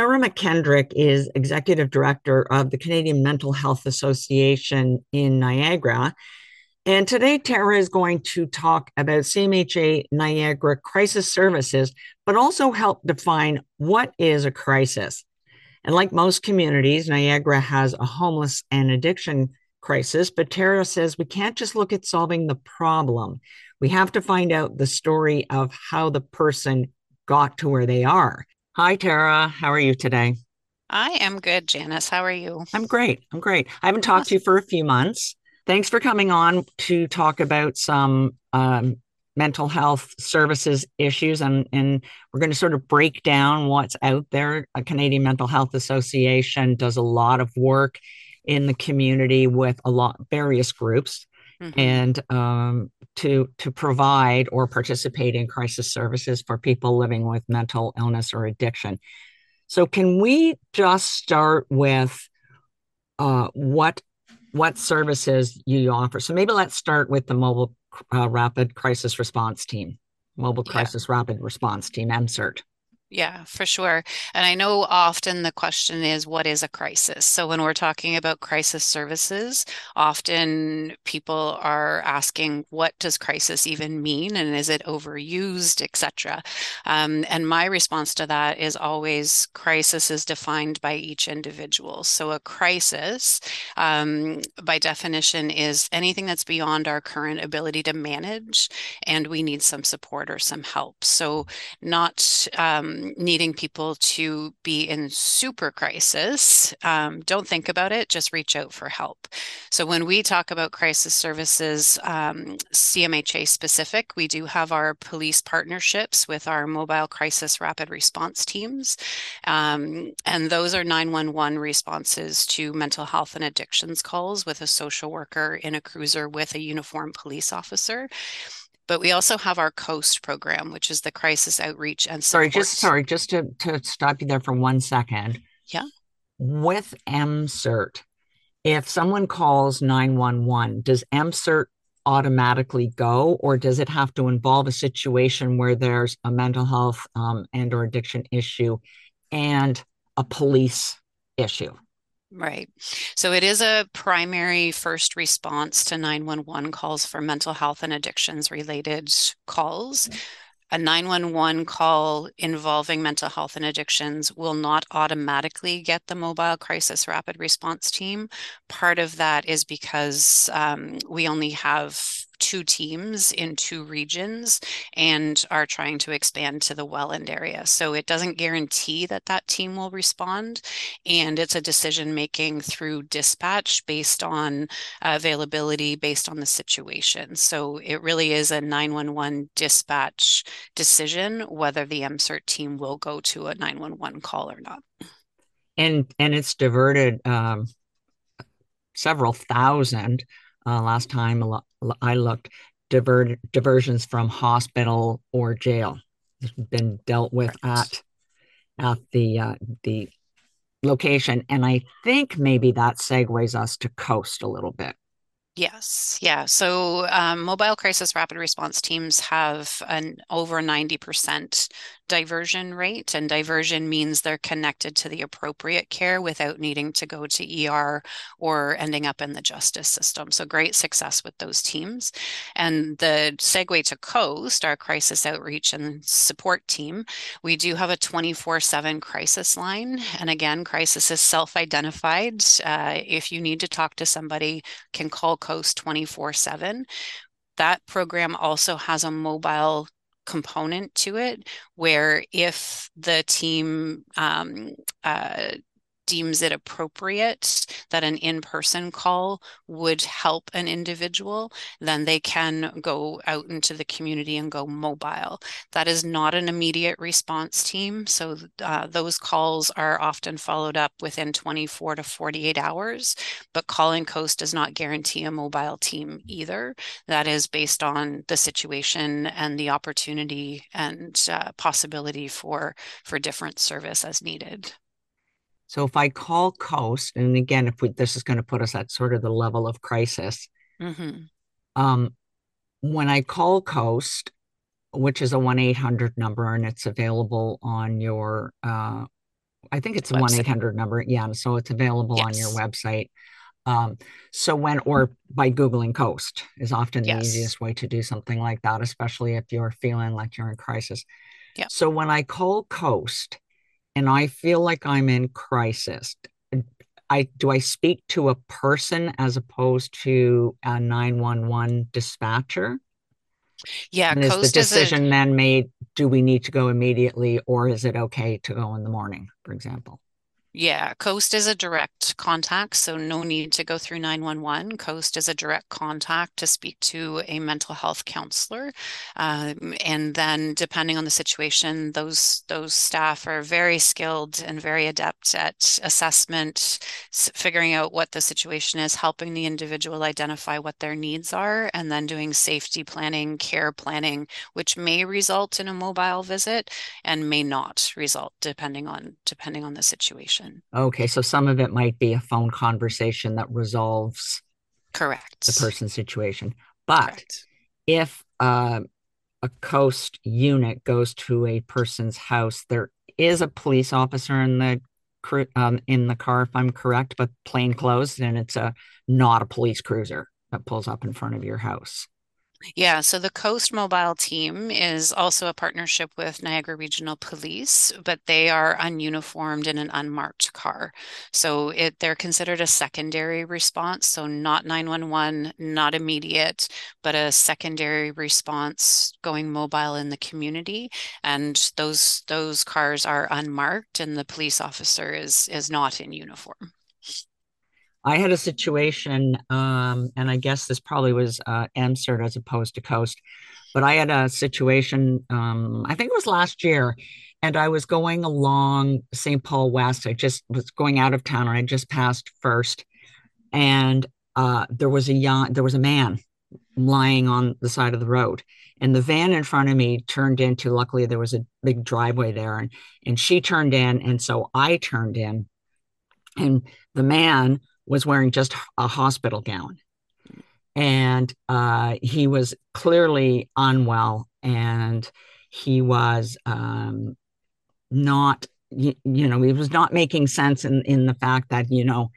Tara McKendrick is Executive Director of the Canadian Mental Health Association in Niagara. And today, Tara is going to talk about CMHA Niagara crisis services, but also help define what is a crisis. And like most communities, Niagara has a homeless and addiction crisis, but Tara says we can't just look at solving the problem. We have to find out the story of how the person got to where they are. Hi, Tara. How are you today? I am good, Janice. How are you? I'm great. I'm great. I haven't talked to you for a few months. Thanks for coming on to talk about some um, mental health services issues, and and we're going to sort of break down what's out there. A Canadian Mental Health Association does a lot of work in the community with a lot various groups, mm-hmm. and um, to to provide or participate in crisis services for people living with mental illness or addiction. So, can we just start with uh, what what services you offer. So maybe let's start with the mobile uh, rapid crisis response team, mobile yeah. crisis rapid response team, MCRT. Yeah, for sure. And I know often the question is, what is a crisis? So when we're talking about crisis services, often people are asking, what does crisis even mean? And is it overused, etc. Um, and my response to that is always crisis is defined by each individual. So a crisis, um, by definition, is anything that's beyond our current ability to manage, and we need some support or some help. So not um, needing people to be in super crisis, um, don't think about it, just reach out for help. So when we talk about crisis services, um, CMHA specific, we do have our police partnerships with our mobile crisis rapid response teams. Um, and those are 911 responses to mental health and addictions calls with a social worker in a cruiser with a uniformed police officer. But we also have our COAST program, which is the crisis outreach and support. Sorry, just sorry, just to, to stop you there for one second. Yeah. With MCRT, if someone calls 911, does MCRT automatically go or does it have to involve a situation where there's a mental health um, and or addiction issue and a police issue Right. So it is a primary first response to 911 calls for mental health and addictions related calls. A 911 call involving mental health and addictions will not automatically get the mobile crisis rapid response team. Part of that is because um, we only have two teams in two regions and are trying to expand to the Welland area. So it doesn't guarantee that that team will respond. And it's a decision making through dispatch based on availability, based on the situation. So it really is a 911 dispatch decision whether the MCRT team will go to a 911 call or not. And and it's diverted um, several thousand uh, last time I looked, divert, diversions from hospital or jail has been dealt with at at the uh, the location, and I think maybe that segues us to coast a little bit. Yes, yeah. So um, mobile crisis rapid response teams have an over 90% diversion rate, and diversion means they're connected to the appropriate care without needing to go to ER or ending up in the justice system. So great success with those teams. And the segue to COAST, our crisis outreach and support team, we do have a 24 7 crisis line. And again, crisis is self identified. Uh, if you need to talk to somebody, can call COAST 24 7 that program also has a mobile component to it where if the team um, uh, deems it appropriate that an in-person call would help an individual, then they can go out into the community and go mobile. That is not an immediate response team. So uh, those calls are often followed up within 24 to 48 hours, but Calling Coast does not guarantee a mobile team either. That is based on the situation and the opportunity and uh, possibility for, for different service as needed. So if I call Coast, and again, if we, this is going to put us at sort of the level of crisis, mm-hmm. um, when I call Coast, which is a 1 800 number and it's available on your uh, I think it's a one eight hundred number. Yeah, so it's available yes. on your website. Um, so when or by googling coast is often yes. the easiest way to do something like that, especially if you're feeling like you're in crisis. Yeah. So when I call coast and I feel like I'm in crisis, I do I speak to a person as opposed to a 911 dispatcher? Yeah, and is the decision a, then made do we need to go immediately or is it okay to go in the morning, for example? Yeah, Coast is a direct contact, so no need to go through 911. Coast is a direct contact to speak to a mental health counselor. Um, and then depending on the situation, those those staff are very skilled and very adept at assessment, figuring out what the situation is, helping the individual identify what their needs are, and then doing safety planning, care planning, which may result in a mobile visit and may not result depending on depending on the situation. Okay, so some of it might be a phone conversation that resolves correct the person's situation. But correct. if uh, a coast unit goes to a person's house, there is a police officer in the um, in the car, if I'm correct, but plain clothes, and it's a not a police cruiser that pulls up in front of your house. Yeah, so the Coast Mobile team is also a partnership with Niagara Regional Police, but they are ununiformed in an unmarked car. So it they're considered a secondary response, so not 911, not immediate, but a secondary response going mobile in the community. And those those cars are unmarked and the police officer is is not in uniform. I had a situation, um, and I guess this probably was uh, as opposed to Coast, but I had a situation, um, I think it was last year, and I was going along St. Paul West. I just was going out of town, and I just passed first, and uh, there was a young, there was a man lying on the side of the road, and the van in front of me turned into. Luckily, there was a big driveway there, and and she turned in, and so I turned in, and the man was wearing just a hospital gown. And uh, he was clearly unwell and he was um, not, you, you, know, he was not making sense in, in the fact that, you know,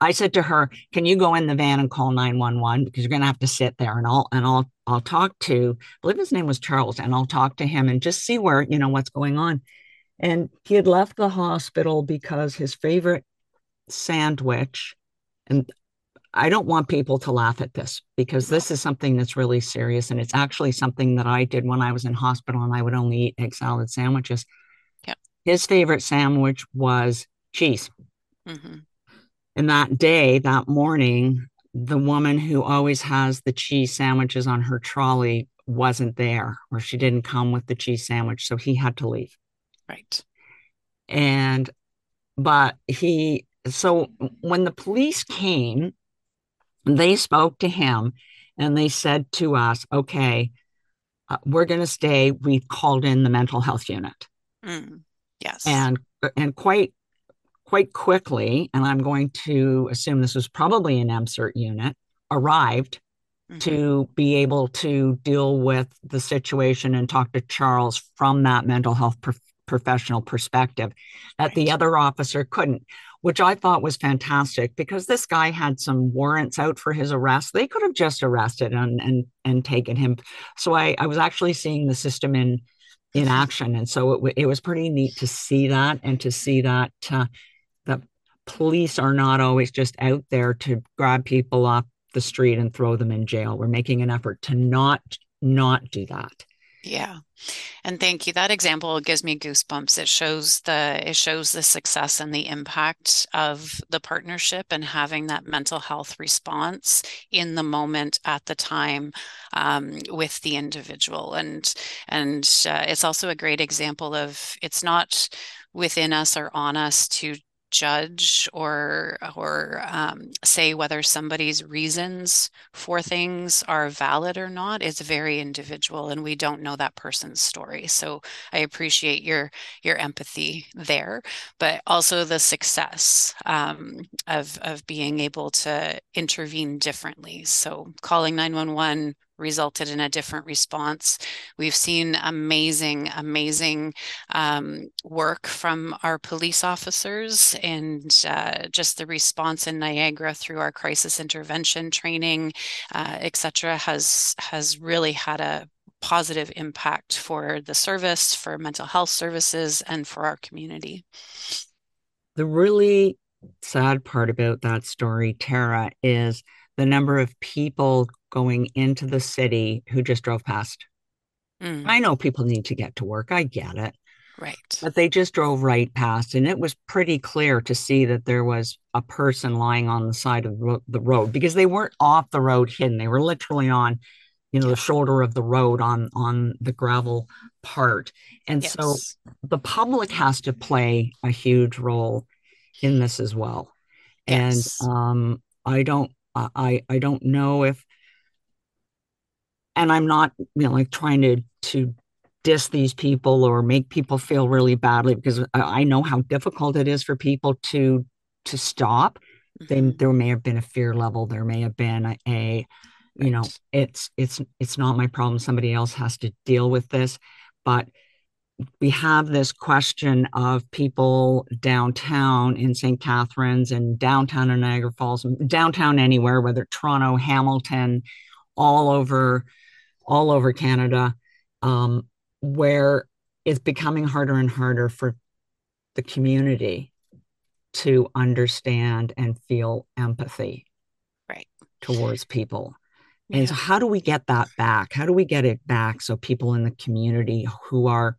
I said to her, "Can you go in the van and call 911 because you're going to have to sit there and I'll and I'll I'll talk to I believe his name was Charles and I'll talk to him and just see where, you know, what's going on." And he had left the hospital because his favorite sandwich and I don't want people to laugh at this because this is something that's really serious. And it's actually something that I did when I was in hospital and I would only eat egg salad sandwiches. Yep. His favorite sandwich was cheese. Mm-hmm. And that day, that morning, the woman who always has the cheese sandwiches on her trolley wasn't there or she didn't come with the cheese sandwich. So he had to leave. Right. And, but he so when the police came, they spoke to him and they said to us, okay, uh, we're going to stay. We've called in the mental health unit. Mm, yes. And, and quite, quite quickly, and I'm going to assume this was probably an MCERT unit, arrived mm-hmm. to be able to deal with the situation and talk to Charles from that mental health prof- professional perspective that right. the other officer couldn't which I thought was fantastic because this guy had some warrants out for his arrest. They could have just arrested and and and taken him. So I I was actually seeing the system in in action, and so it it was pretty neat to see that and to see that uh, the police are not always just out there to grab people off the street and throw them in jail. We're making an effort to not not do that. Yeah. And thank you. That example gives me goosebumps. It shows the it shows the success and the impact of the partnership and having that mental health response in the moment at the time um, with the individual. And and uh, it's also a great example of it's not within us or on us to judge or or um, say whether somebody's reasons for things are valid or not is very individual and we don't know that person's story. So i appreciate your your empathy there but also the success um, of of being able to intervene differently. So calling 911 resulted in a different response. We've seen amazing, amazing um, work from our police officers and uh, just the response in Niagara through our crisis intervention training, uh, et cetera, has, has really had a positive impact for the service, for mental health services, and for our community. The really sad part about that story, Tara, is the number of people going into the city who just drove past. Mm. I know people need to get to work. I get it. Right. But they just drove right past, and it was pretty clear to see that there was a person lying on the side of the road because they weren't off the road hidden. They were literally on, you know, the shoulder of the road on on the gravel part. And yes. so the public has to play a huge role in this as well. Yes. And um, I don't, I, I don't know if, and I'm not, you know, like trying to to diss these people or make people feel really badly because I know how difficult it is for people to to stop. Mm-hmm. Then there may have been a fear level. There may have been a, a you know, it's it's it's not my problem. Somebody else has to deal with this, but we have this question of people downtown in St. Catharines and downtown in Niagara Falls, downtown anywhere, whether Toronto, Hamilton, all over, all over Canada, um, where it's becoming harder and harder for the community to understand and feel empathy right towards people. And yeah. so how do we get that back? How do we get it back so people in the community who are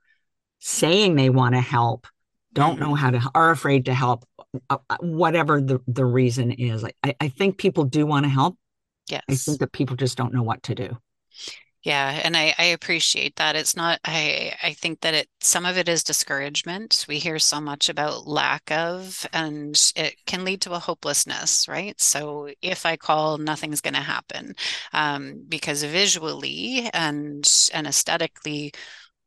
saying they want to help don't know mm-hmm. how to are afraid to help uh, uh, whatever the, the reason is. I, I think people do want to help. Yes. i think that people just don't know what to do. Yeah and I, I appreciate that. It's not i i think that it some of it is discouragement. We hear so much about lack of and it can lead to a hopelessness right? So if i call nothing's going to happen. Um, because visually and and aesthetically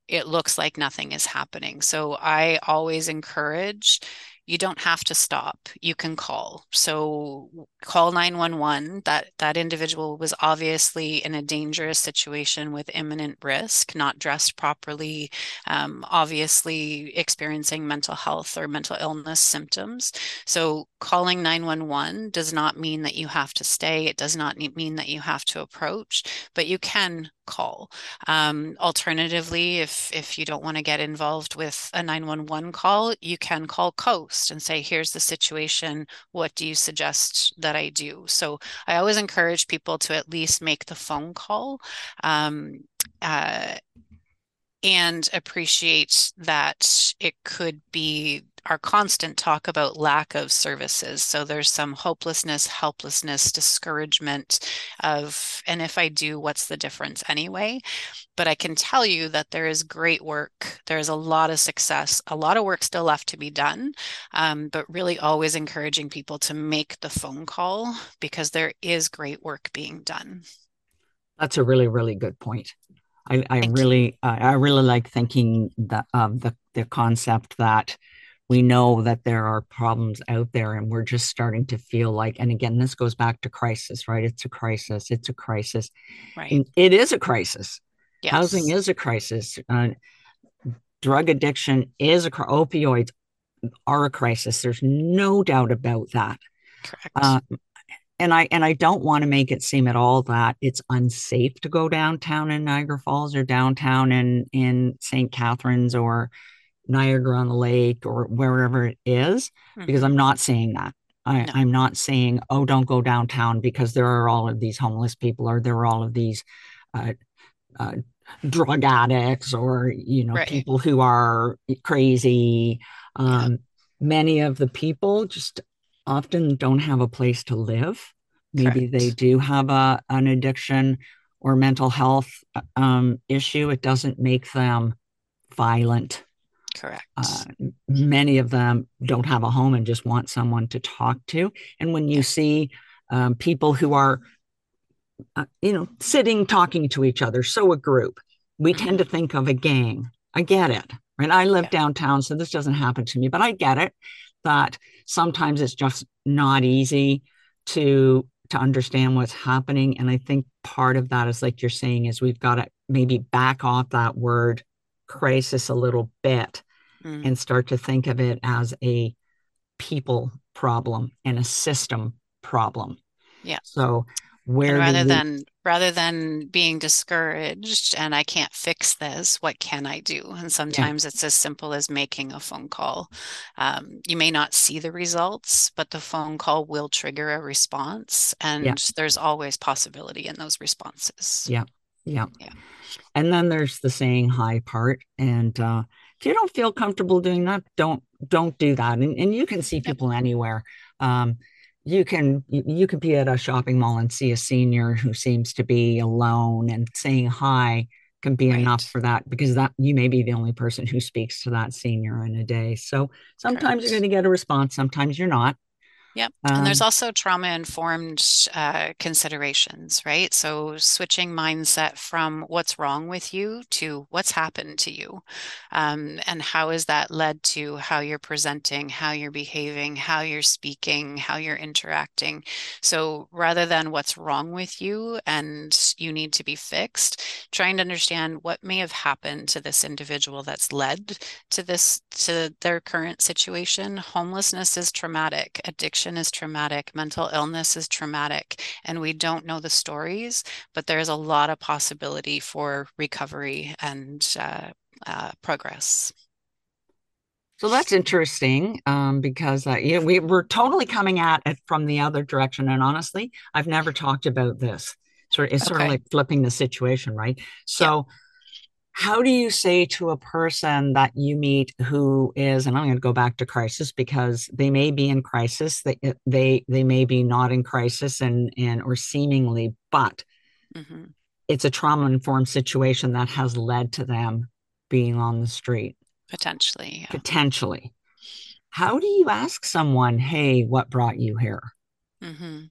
it looks like nothing is happening. So I always encourage you don't have to stop you can call so call 911 that that individual was obviously in a dangerous situation with imminent risk not dressed properly um, obviously experiencing mental health or mental illness symptoms so calling 911 does not mean that you have to stay it does not mean that you have to approach but you can call. Um, alternatively if if you don't want to get involved with a 911 call you can call coast and say here's the situation. What do you suggest that i do? So i always encourage people to at least make the phone call um, uh, and appreciate that it could be our constant talk about lack of services. So there's some hopelessness, helplessness, discouragement of, and if I do, what's the difference anyway? But I can tell you that there is great work. There is a lot of success, a lot of work still left to be done, um, but really always encouraging people to make the phone call because there is great work being done. That's a really, really good point. I, I really, uh, I really like thinking the, um, the the concept that we know that there are problems out there and we're just starting to feel like and again this goes back to crisis right? It's a crisis it's a crisis. Right. And it is a crisis. Yes. housing is a crisis uh, drug addiction is a opioids are a crisis. There's no doubt about that. Correct. Uh, and I and I don't want to make it seem at all that it's unsafe to go downtown in Niagara Falls or downtown in in St. Catharines or Niagara on the Lake or wherever it is, mm-hmm. because I'm not saying that. I, no. I'm not saying, oh, don't go downtown because there are all of these homeless people or there are all of these uh, uh, drug addicts or, you know, right. people who are crazy. Um, yeah. Many of the people just often don't have a place to live. Maybe Correct. they do have a, an addiction or mental health um, issue. It doesn't make them violent Correct. Uh, many of them don't have a home and just want someone to talk to. And when you yeah. see um, people who are, uh, you know, sitting talking to each other, so a group, we mm-hmm. tend to think of a gang. I get it, right? I live yeah. downtown, so this doesn't happen to me, but I get it that sometimes it's just not easy to to understand what's happening. And I think part of that is like you're saying, is we've got to maybe back off that word crisis a little bit mm. and start to think of it as a people problem and a system problem. Yeah. So where and rather we... than rather than being discouraged and I can't fix this, what can I do? And sometimes yeah. it's as simple as making a phone call. Um, you may not see the results, but the phone call will trigger a response, and yeah. there's always possibility in those responses. Yeah, yeah, yeah. And then there's the saying hi part, and uh, if you don't feel comfortable doing that, don't don't do that. And, and you can see people anywhere. Um, you can you could be at a shopping mall and see a senior who seems to be alone and saying hi can be right. enough for that because that you may be the only person who speaks to that senior in a day so sometimes Correct. you're going to get a response sometimes you're not Yep. Um, and there's also trauma informed uh, considerations, right? So switching mindset from what's wrong with you to what's happened to you. Um, and how has that led to how you're presenting, how you're behaving, how you're speaking, how you're interacting. So rather than what's wrong with you and you need to be fixed, trying to understand what may have happened to this individual that's led to this, to their current situation. Homelessness is traumatic, addiction addiction is traumatic, mental illness is traumatic, and we don't know the stories, but there's a lot of possibility for recovery and uh, uh, progress. So that's interesting um, because uh, you know, we, we're totally coming at it from the other direction. And honestly, I've never talked about this. So it's sort okay. of like flipping the situation, right? So how do you say to a person that you meet who is and i'm going to go back to crisis because they may be in crisis they they they may be not in crisis and and or seemingly but mm-hmm. it's a trauma informed situation that has led to them being on the street potentially yeah. potentially how do you ask someone hey what brought you here mm-hmm.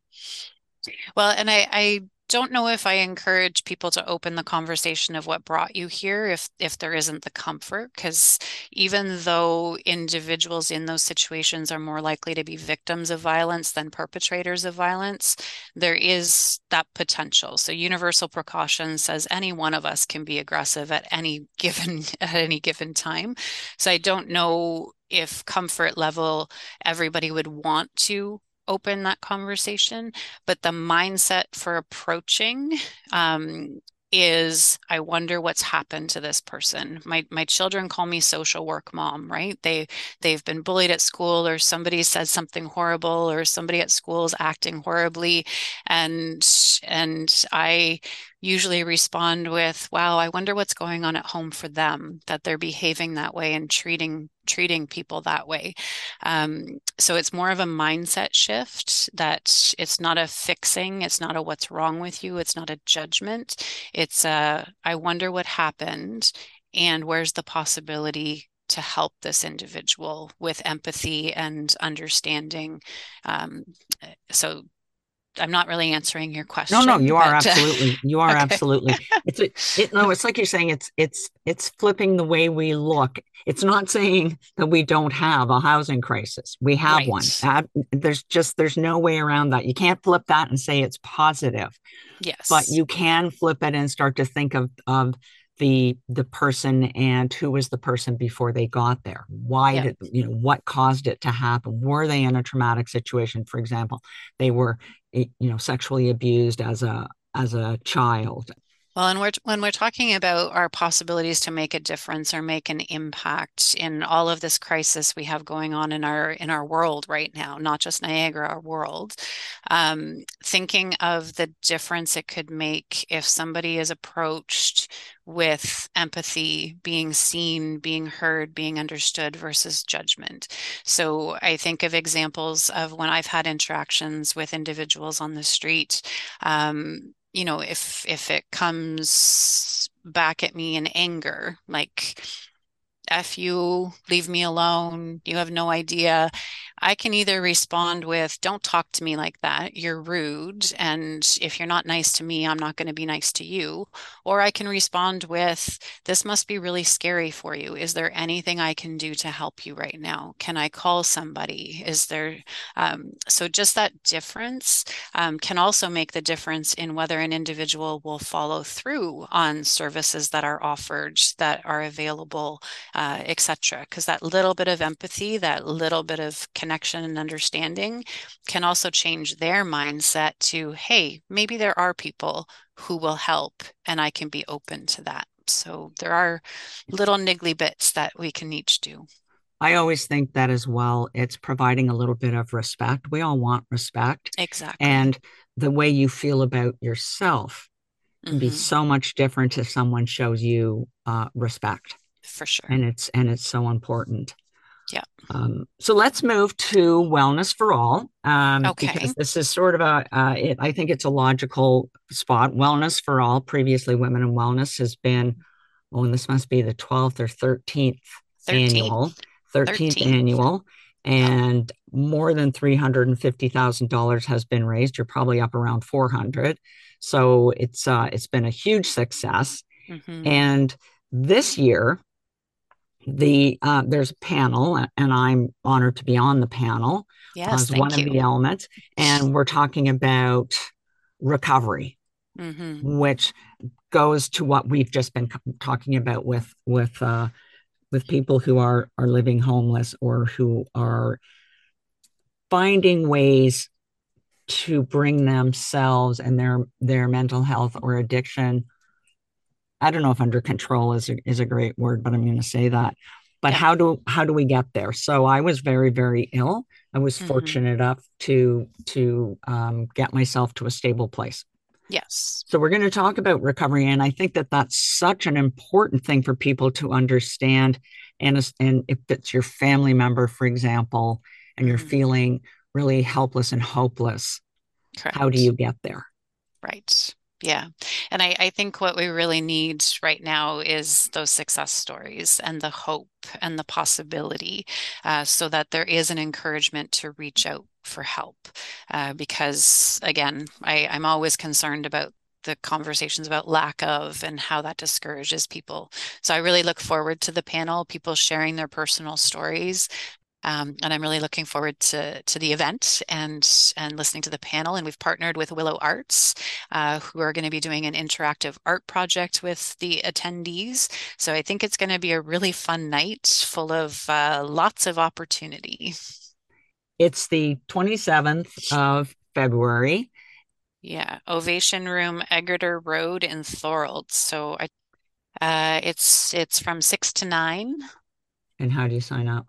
well and i i don't know if I encourage people to open the conversation of what brought you here if if there isn't the comfort because even though individuals in those situations are more likely to be victims of violence than perpetrators of violence there is that potential. So universal precaution says any one of us can be aggressive at any given at any given time. So I don't know if comfort level everybody would want to open that conversation but the mindset for approaching um, is I wonder what's happened to this person. My my children call me social work mom, right? They they've been bullied at school or somebody said something horrible or somebody at school is acting horribly and and I usually respond with, wow, I wonder what's going on at home for them that they're behaving that way and treating treating people that way. Um, so it's more of a mindset shift that it's not a fixing, it's not a what's wrong with you, it's not a judgment. It's a I wonder what happened and where's the possibility to help this individual with empathy and understanding. Um, so I'm not really answering your question. No, no, you are but, absolutely. You are okay. absolutely. It's a, it, no, it's like you're saying. It's it's it's flipping the way we look. It's not saying that we don't have a housing crisis. We have right. one. Uh, there's just there's no way around that. You can't flip that and say it's positive. Yes, but you can flip it and start to think of of the the person and who was the person before they got there? Why did you know what caused it to happen? Were they in a traumatic situation? For example they were eh, you know sexually abused as a as a child well, and we're, when we're talking about our possibilities to make a difference or make an impact in all of this crisis we have going on in our in our world right now, not just Niagara, our world, um, thinking of the difference it could make if somebody is approached with empathy, being seen, being heard, being understood versus judgment. So I think of examples of when I've had interactions with individuals on the street. Um, you know if if it comes back at me in anger like f you leave me alone you have no idea I can either respond with, don't talk to me like that. You're rude. And if you're not nice to me, I'm not going to be nice to you. Or I can respond with, this must be really scary for you. Is there anything I can do to help you right now? Can I call somebody? Is there, um, so just that difference um, can also make the difference in whether an individual will follow through on services that are offered, that are available, uh, etc. Because that little bit of empathy, that little bit of connection, connection and understanding can also change their mindset to, hey, maybe there are people who will help and I can be open to that. So there are little niggly bits that we can each do. I always think that as well. It's providing a little bit of respect. We all want respect. Exactly. And the way you feel about yourself can mm-hmm. be so much different if someone shows you uh, respect. For sure. And it's and it's so important. Yeah. Um, so let's move to wellness for all. Um, okay. Because this is sort of a, uh, it, I think it's a logical spot. Wellness for all, previously Women in Wellness, has been, oh, and this must be the 12th or 13th, 13th. annual, 13th, 13th. annual. And oh. more than $350,000 has been raised. You're probably up around 400. So it's, uh, it's been a huge success. Mm-hmm. And this year, the uh, there's a panel and i'm honored to be on the panel yes, as one you. of the elements and we're talking about recovery mm-hmm. which goes to what we've just been talking about with with uh, with people who are are living homeless or who are finding ways to bring themselves and their their mental health or addiction I don't know if under control is a, is a great word, but I'm going to say that. But how do how do we get there? So I was very very ill. I was mm-hmm. fortunate enough to to um, get myself to a stable place. Yes. So we're going to talk about recovery, and I think that that's such an important thing for people to understand. And and if it's your family member, for example, and you're mm-hmm. feeling really helpless and hopeless, Correct. how do you get there? Right. Yeah. And I, I think what we really need right now is those success stories and the hope and the possibility uh, so that there is an encouragement to reach out for help. Uh, because again, I, I'm always concerned about the conversations about lack of and how that discourages people. So I really look forward to the panel, people sharing their personal stories, um, and I'm really looking forward to to the event and and listening to the panel. And we've partnered with Willow Arts, uh, who are going to be doing an interactive art project with the attendees. So I think it's going to be a really fun night, full of uh, lots of opportunity. It's the 27th of February. Yeah, Ovation Room, Eggerter Road in Thorold. So I, uh, it's it's from six to nine. And how do you sign up?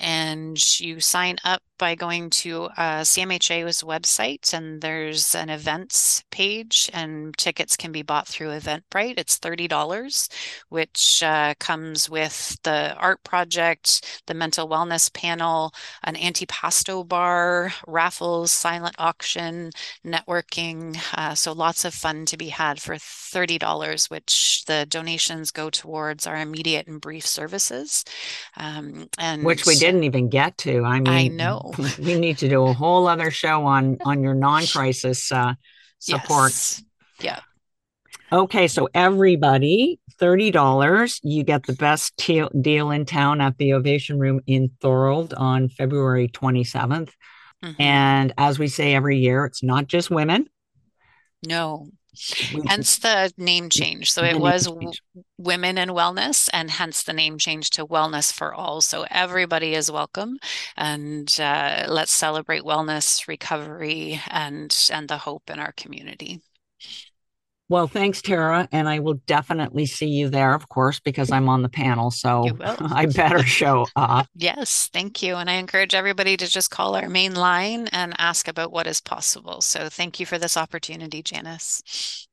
And you sign up by going to uh, CMHA's website, and there's an events page, and tickets can be bought through Eventbrite. It's $30, which uh, comes with the art project, the mental wellness panel, an antipasto bar, raffles, silent auction, networking. Uh, so lots of fun to be had for $30, which the donations go towards our immediate and brief services. Um, and which we didn't even get to. I mean, I know we need to do a whole other show on on your non-crisis uh, support. Yes. Yeah. Okay, so everybody, $30. You get the best te- deal in town at the Ovation Room in Thorold on February 27th. Mm-hmm. And as we say every year, it's not just women. No, hence the name change. So it was women and wellness, and hence the name change to wellness for all. So everybody is welcome, and uh, let's celebrate wellness, recovery, and and the hope in our community. Well, thanks, Tara. And I will definitely see you there, of course, because I'm on the panel. So I better show up. yes, thank you. And I encourage everybody to just call our main line and ask about what is possible. So thank you for this opportunity, Janice.